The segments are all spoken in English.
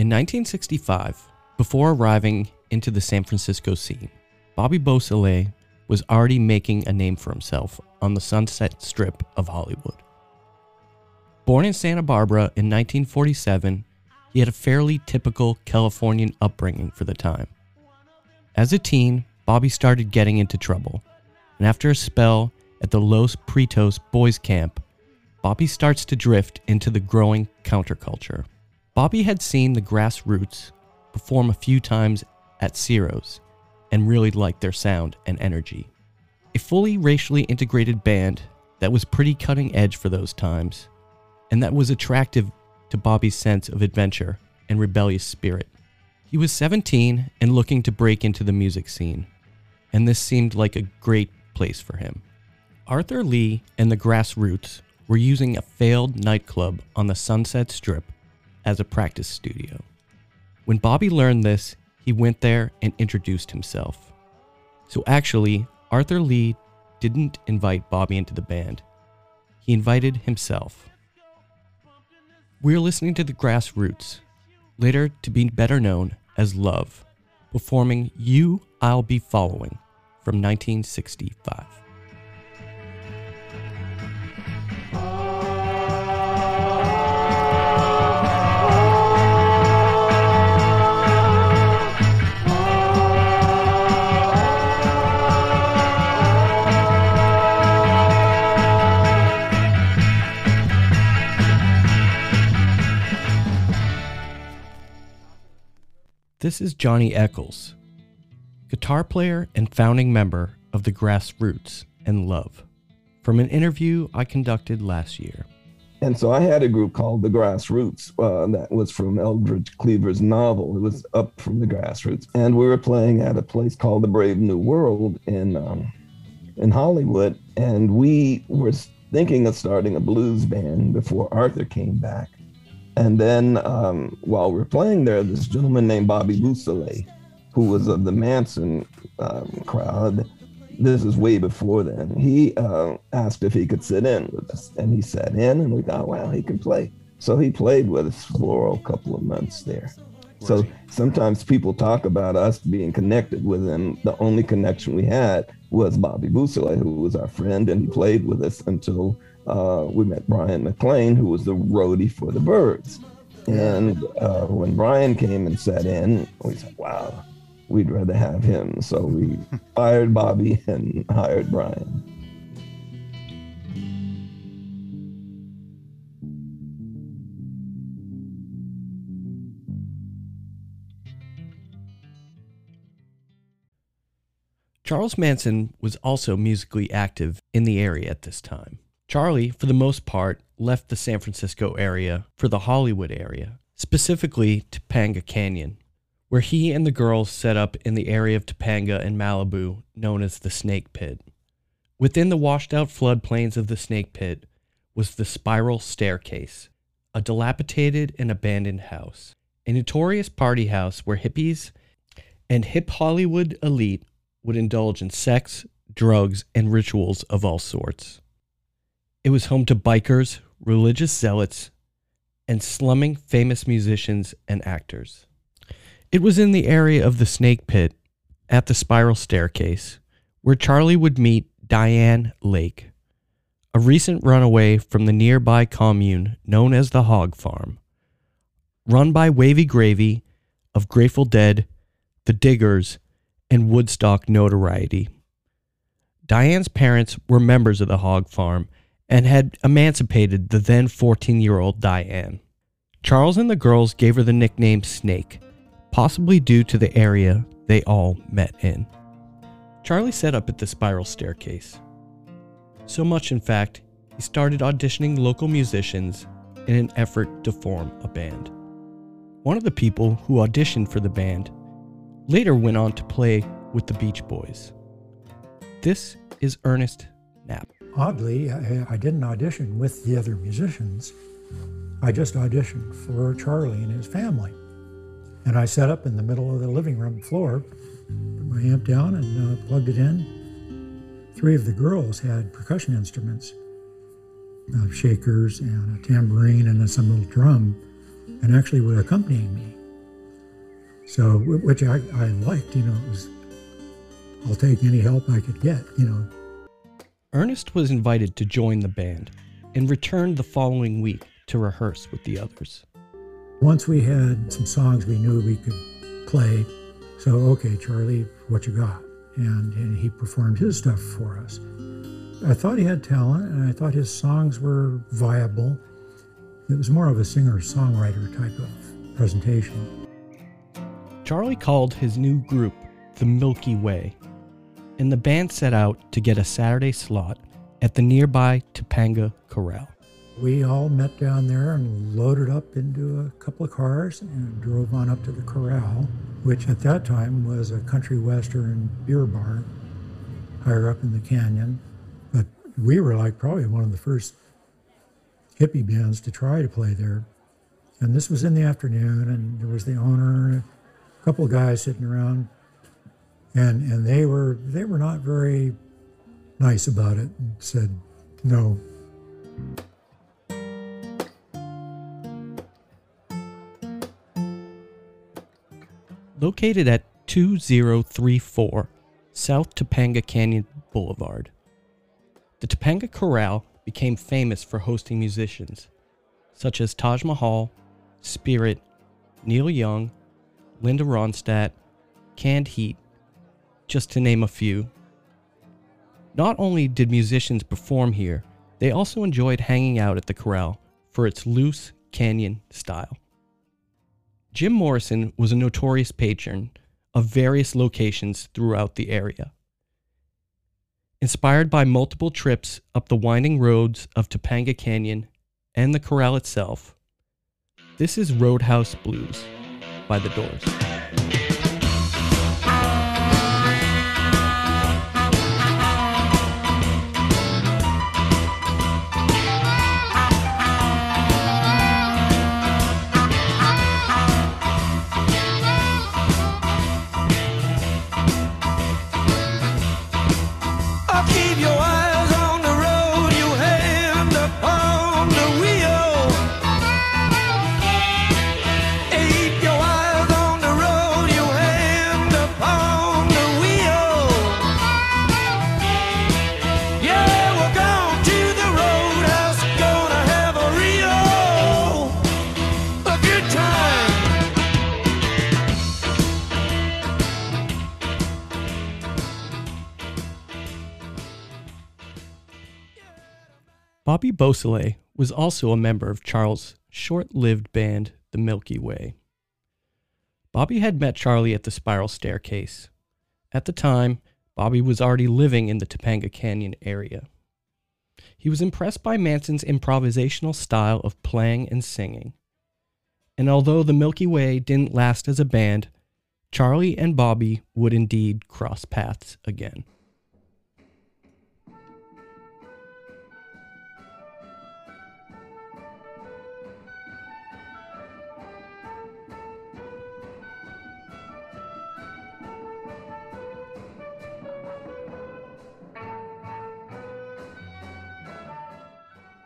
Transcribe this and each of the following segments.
In 1965, before arriving into the San Francisco scene, Bobby Beausoleil was already making a name for himself on the Sunset Strip of Hollywood. Born in Santa Barbara in 1947, he had a fairly typical Californian upbringing for the time. As a teen, Bobby started getting into trouble, and after a spell at the Los Prietos boys' camp, Bobby starts to drift into the growing counterculture. Bobby had seen the Grassroots perform a few times at Ciro's and really liked their sound and energy. A fully racially integrated band that was pretty cutting edge for those times, and that was attractive to Bobby's sense of adventure and rebellious spirit. He was 17 and looking to break into the music scene, and this seemed like a great place for him. Arthur Lee and the Grassroots were using a failed nightclub on the Sunset Strip as a practice studio. When Bobby learned this, he went there and introduced himself. So actually, Arthur Lee didn't invite Bobby into the band, he invited himself. We're listening to the Grassroots, later to be better known as Love, performing You I'll Be Following from 1965. This is Johnny Echols, guitar player and founding member of the Grassroots and Love, from an interview I conducted last year. And so I had a group called the Grassroots uh, that was from Eldridge Cleaver's novel. It was up from the Grassroots, and we were playing at a place called the Brave New World in um, in Hollywood. And we were thinking of starting a blues band before Arthur came back. And then um, while we're playing there, this gentleman named Bobby Beausoleil, who was of the Manson um, crowd, this is way before then, he uh, asked if he could sit in with us. And he sat in, and we thought, wow, he can play. So he played with us for a couple of months there. So sometimes people talk about us being connected with him. The only connection we had was Bobby Beausoleil, who was our friend, and he played with us until uh, we met Bryan MacLean, who was the roadie for the Byrds. And uh, when Bryan came and sat in, we said, wow, we'd rather have him. So we fired Bobby and hired Bryan. Charles Manson was also musically active in the area at this time. Charlie, for the most part, left the San Francisco area for the Hollywood area, specifically Topanga Canyon, where he and the girls set up in the area of Topanga and Malibu known as the Snake Pit. Within the washed out floodplains of the Snake Pit was the Spiral Staircase, a dilapidated and abandoned house, a notorious party house where hippies and hip Hollywood elite would indulge in sex, drugs, and rituals of all sorts. It was home to bikers, religious zealots, and slumming famous musicians and actors. It was in the area of the Snake Pit at the Spiral Staircase where Charlie would meet Diane Lake, a recent runaway from the nearby commune known as the Hog Farm, run by Wavy Gravy of Grateful Dead, The Diggers, and Woodstock notoriety. Diane's parents were members of the Hog Farm and had emancipated the then 14 year old Diane. Charles and the girls gave her the nickname Snake, possibly due to the area they all met in. Charlie set up at the spiral staircase. So much, in fact, he started auditioning local musicians in an effort to form a band. One of the people who auditioned for the band later went on to play with the Beach Boys. This is Ernest Knapp. Oddly, I, I didn't audition with the other musicians. I just auditioned for Charlie and his family. And I sat up in the middle of the living room floor, put my amp down and uh, plugged it in. Three of the girls had percussion instruments. uh, shakers and a tambourine and then some little drum, and actually were accompanying me. So, which I, I liked, you know, it was, I'll take any help I could get, you know. Ernest was invited to join the band and returned the following week to rehearse with the others. Once we had some songs we knew we could play, so okay, Charlie, what you got? And, and he performed his stuff for us. I thought he had talent, and I thought his songs were viable. It was more of a singer-songwriter type of presentation. Charlie called his new group the Milky Way, and the band set out to get a Saturday slot at the nearby Topanga Corral. We all met down there and loaded up into a couple of cars and drove on up to the corral, which at that time was a country western beer bar higher up in the canyon. But we were like probably one of the first hippie bands to try to play there. And this was in the afternoon, and there was the owner couple of guys sitting around, and and they were they were not very nice about it and said no. Located at 2034 South Topanga Canyon Boulevard, the Topanga Corral became famous for hosting musicians such as Taj Mahal, Spirit, Neil Young, Linda Ronstadt, Canned Heat, just to name a few. Not only did musicians perform here, they also enjoyed hanging out at the corral for its loose canyon style. Jim Morrison was a notorious patron of various locations throughout the area. Inspired by multiple trips up the winding roads of Topanga Canyon and the corral itself, this is Roadhouse Blues by the Doors. Beausoleil was also a member of Charles' short lived band, The Milky Way. Bobby had met Charlie at the Spiral Staircase. At the time, Bobby was already living in the Topanga Canyon area. He was impressed by Manson's improvisational style of playing and singing. And although the Milky Way didn't last as a band, Charlie and Bobby would indeed cross paths again.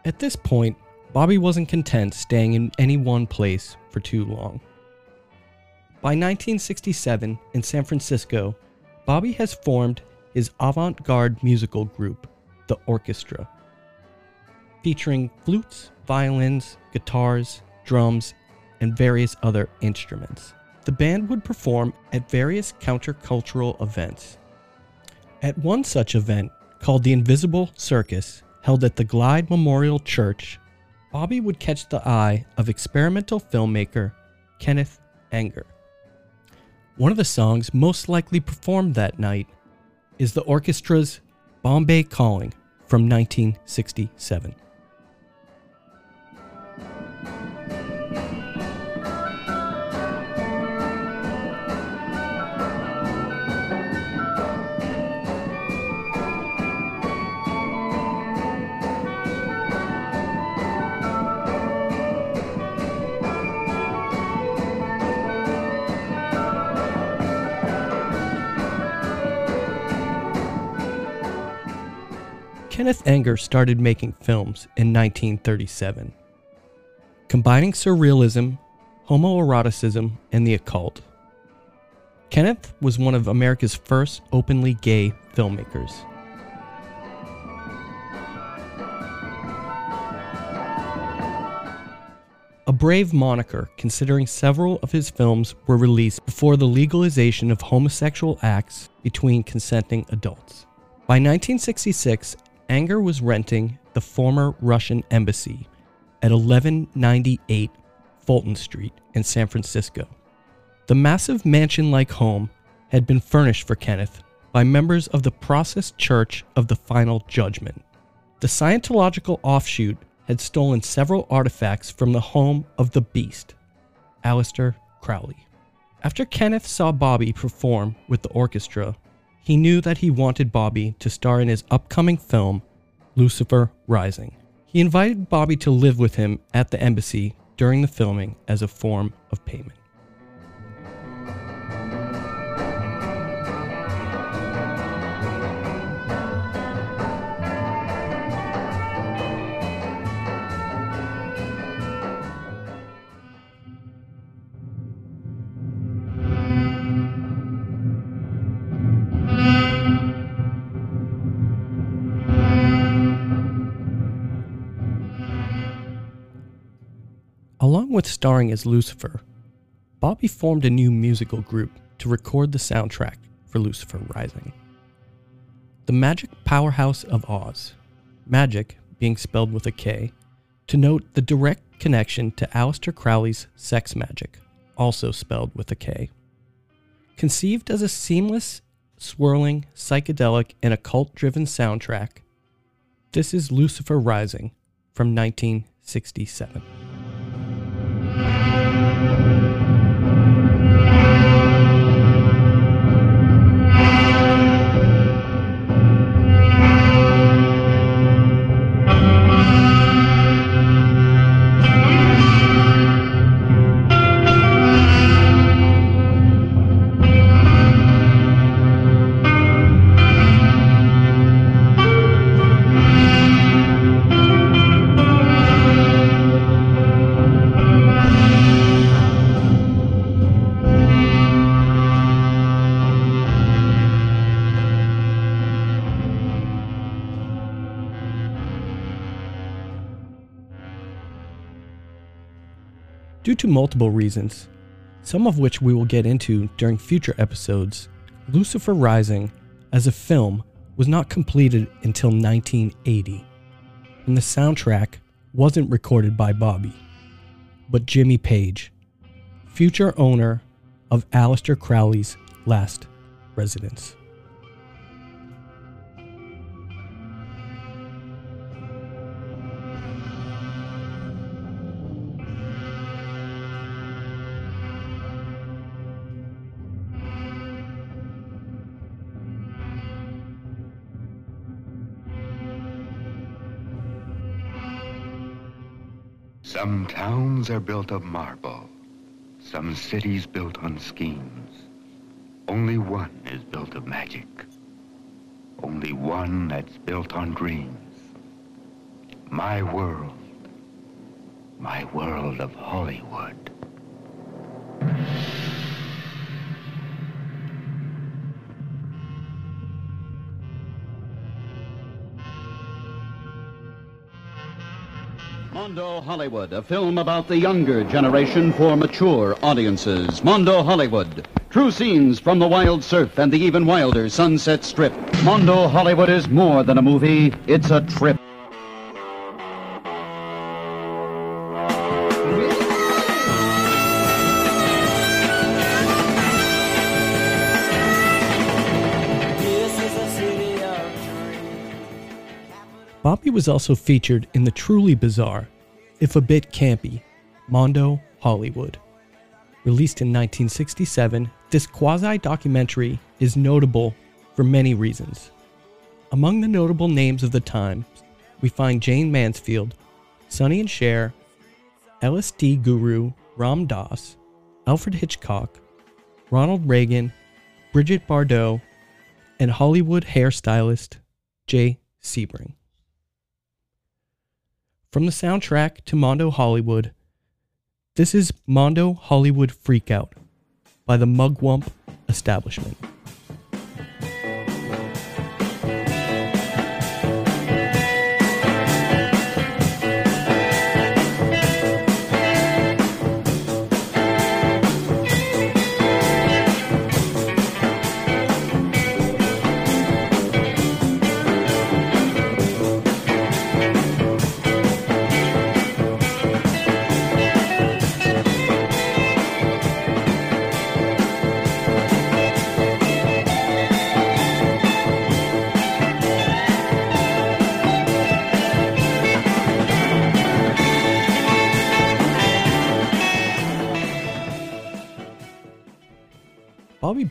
At this point, Bobby wasn't content staying in any one place for too long. By 1967, in San Francisco, Bobby has formed his avant garde musical group, The Orchestra, featuring flutes, violins, guitars, drums, and various other instruments. The band would perform at various countercultural events. At one such event, called the Invisible Circus, held at the Glide Memorial Church, Bobby would catch the eye of experimental filmmaker Kenneth Anger. One of the songs most likely performed that night is the orchestra's Bombay Calling from 1967. Kenneth Anger started making films in 1937, combining surrealism, homoeroticism, and the occult. Kenneth was one of America's first openly gay filmmakers. A brave moniker, considering several of his films were released before the legalization of homosexual acts between consenting adults. By 1966, Anger was renting the former Russian embassy at 1198 Fulton Street in San Francisco. The massive mansion like home had been furnished for Kenneth by members of the Process Church of the Final Judgment. The Scientological offshoot had stolen several artifacts from the home of the beast, Aleister Crowley. After Kenneth saw Bobby perform with the orchestra, he knew that he wanted Bobby to star in his upcoming film, Lucifer Rising. He invited Bobby to live with him at the embassy during the filming as a form of payment. Along with starring as Lucifer, Bobby formed a new musical group to record the soundtrack for Lucifer Rising. The Magick Powerhouse of Oz, magic being spelled with a K, to note the direct connection to Aleister Crowley's sex magic, also spelled with a K. Conceived as a seamless, swirling, psychedelic, and occult driven soundtrack, this is Lucifer Rising from 1967. Due to multiple reasons, some of which we will get into during future episodes, Lucifer Rising as a film was not completed until 1980, and the soundtrack wasn't recorded by Bobby, but Jimmy Page, future owner of Aleister Crowley's last residence. Some towns are built of marble, some cities built on schemes. Only one is built of magic. Only one that's built on dreams. My world. My world of Hollywood. Mondo Hollywood, a film about the younger generation for mature audiences. Mondo Hollywood, true scenes from the wild surf and the even wilder Sunset Strip. Mondo Hollywood is more than a movie, it's a trip. Bobby was also featured in the truly bizarre, if a bit campy, Mondo Hollywood. Released in 1967, this quasi documentary is notable for many reasons. Among the notable names of the time, we find Jayne Mansfield, Sonny and Cher, LSD guru Ram Dass, Alfred Hitchcock, Ronald Reagan, Bridget Bardot, and Hollywood hairstylist Jay Sebring. From the soundtrack to Mondo Hollywood, this is Mondo Hollywood Freakout by the Mugwump Establishment.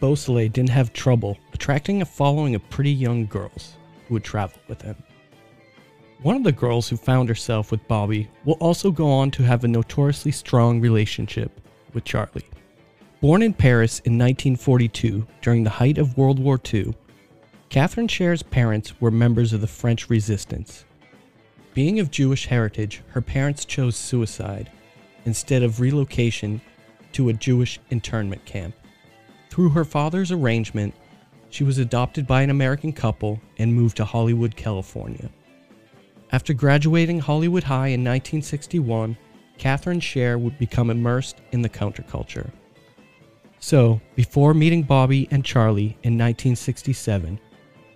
Beausoleil didn't have trouble attracting a following of pretty young girls who would travel with him. One of the girls who found herself with Bobby will also go on to have a notoriously strong relationship with Charlie. Born in Paris in 1942 during the height of World War II, Catherine Share's parents were members of the French resistance. Being of Jewish heritage, her parents chose suicide instead of relocation to a Jewish internment camp. Through her father's arrangement, she was adopted by an American couple and moved to Hollywood, California. After graduating Hollywood High in 1961, Catherine Share would become immersed in the counterculture. So, before meeting Bobby and Charlie in 1967,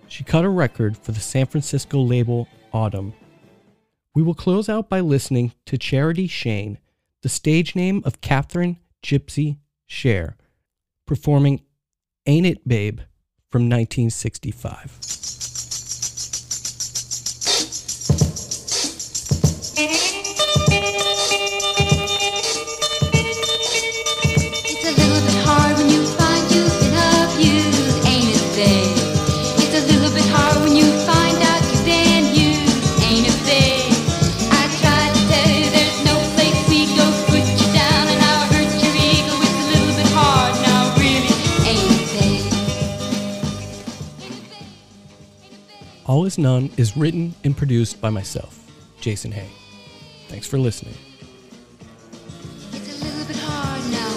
she cut a record for the San Francisco label Autumn. We will close out by listening to Charity Shayne, the stage name of Catherine Gypsy Share, performing Ain't It Babe from 1965. All Is None is written and produced by myself, Jason Hay. Thanks for listening. It's a little bit hard now,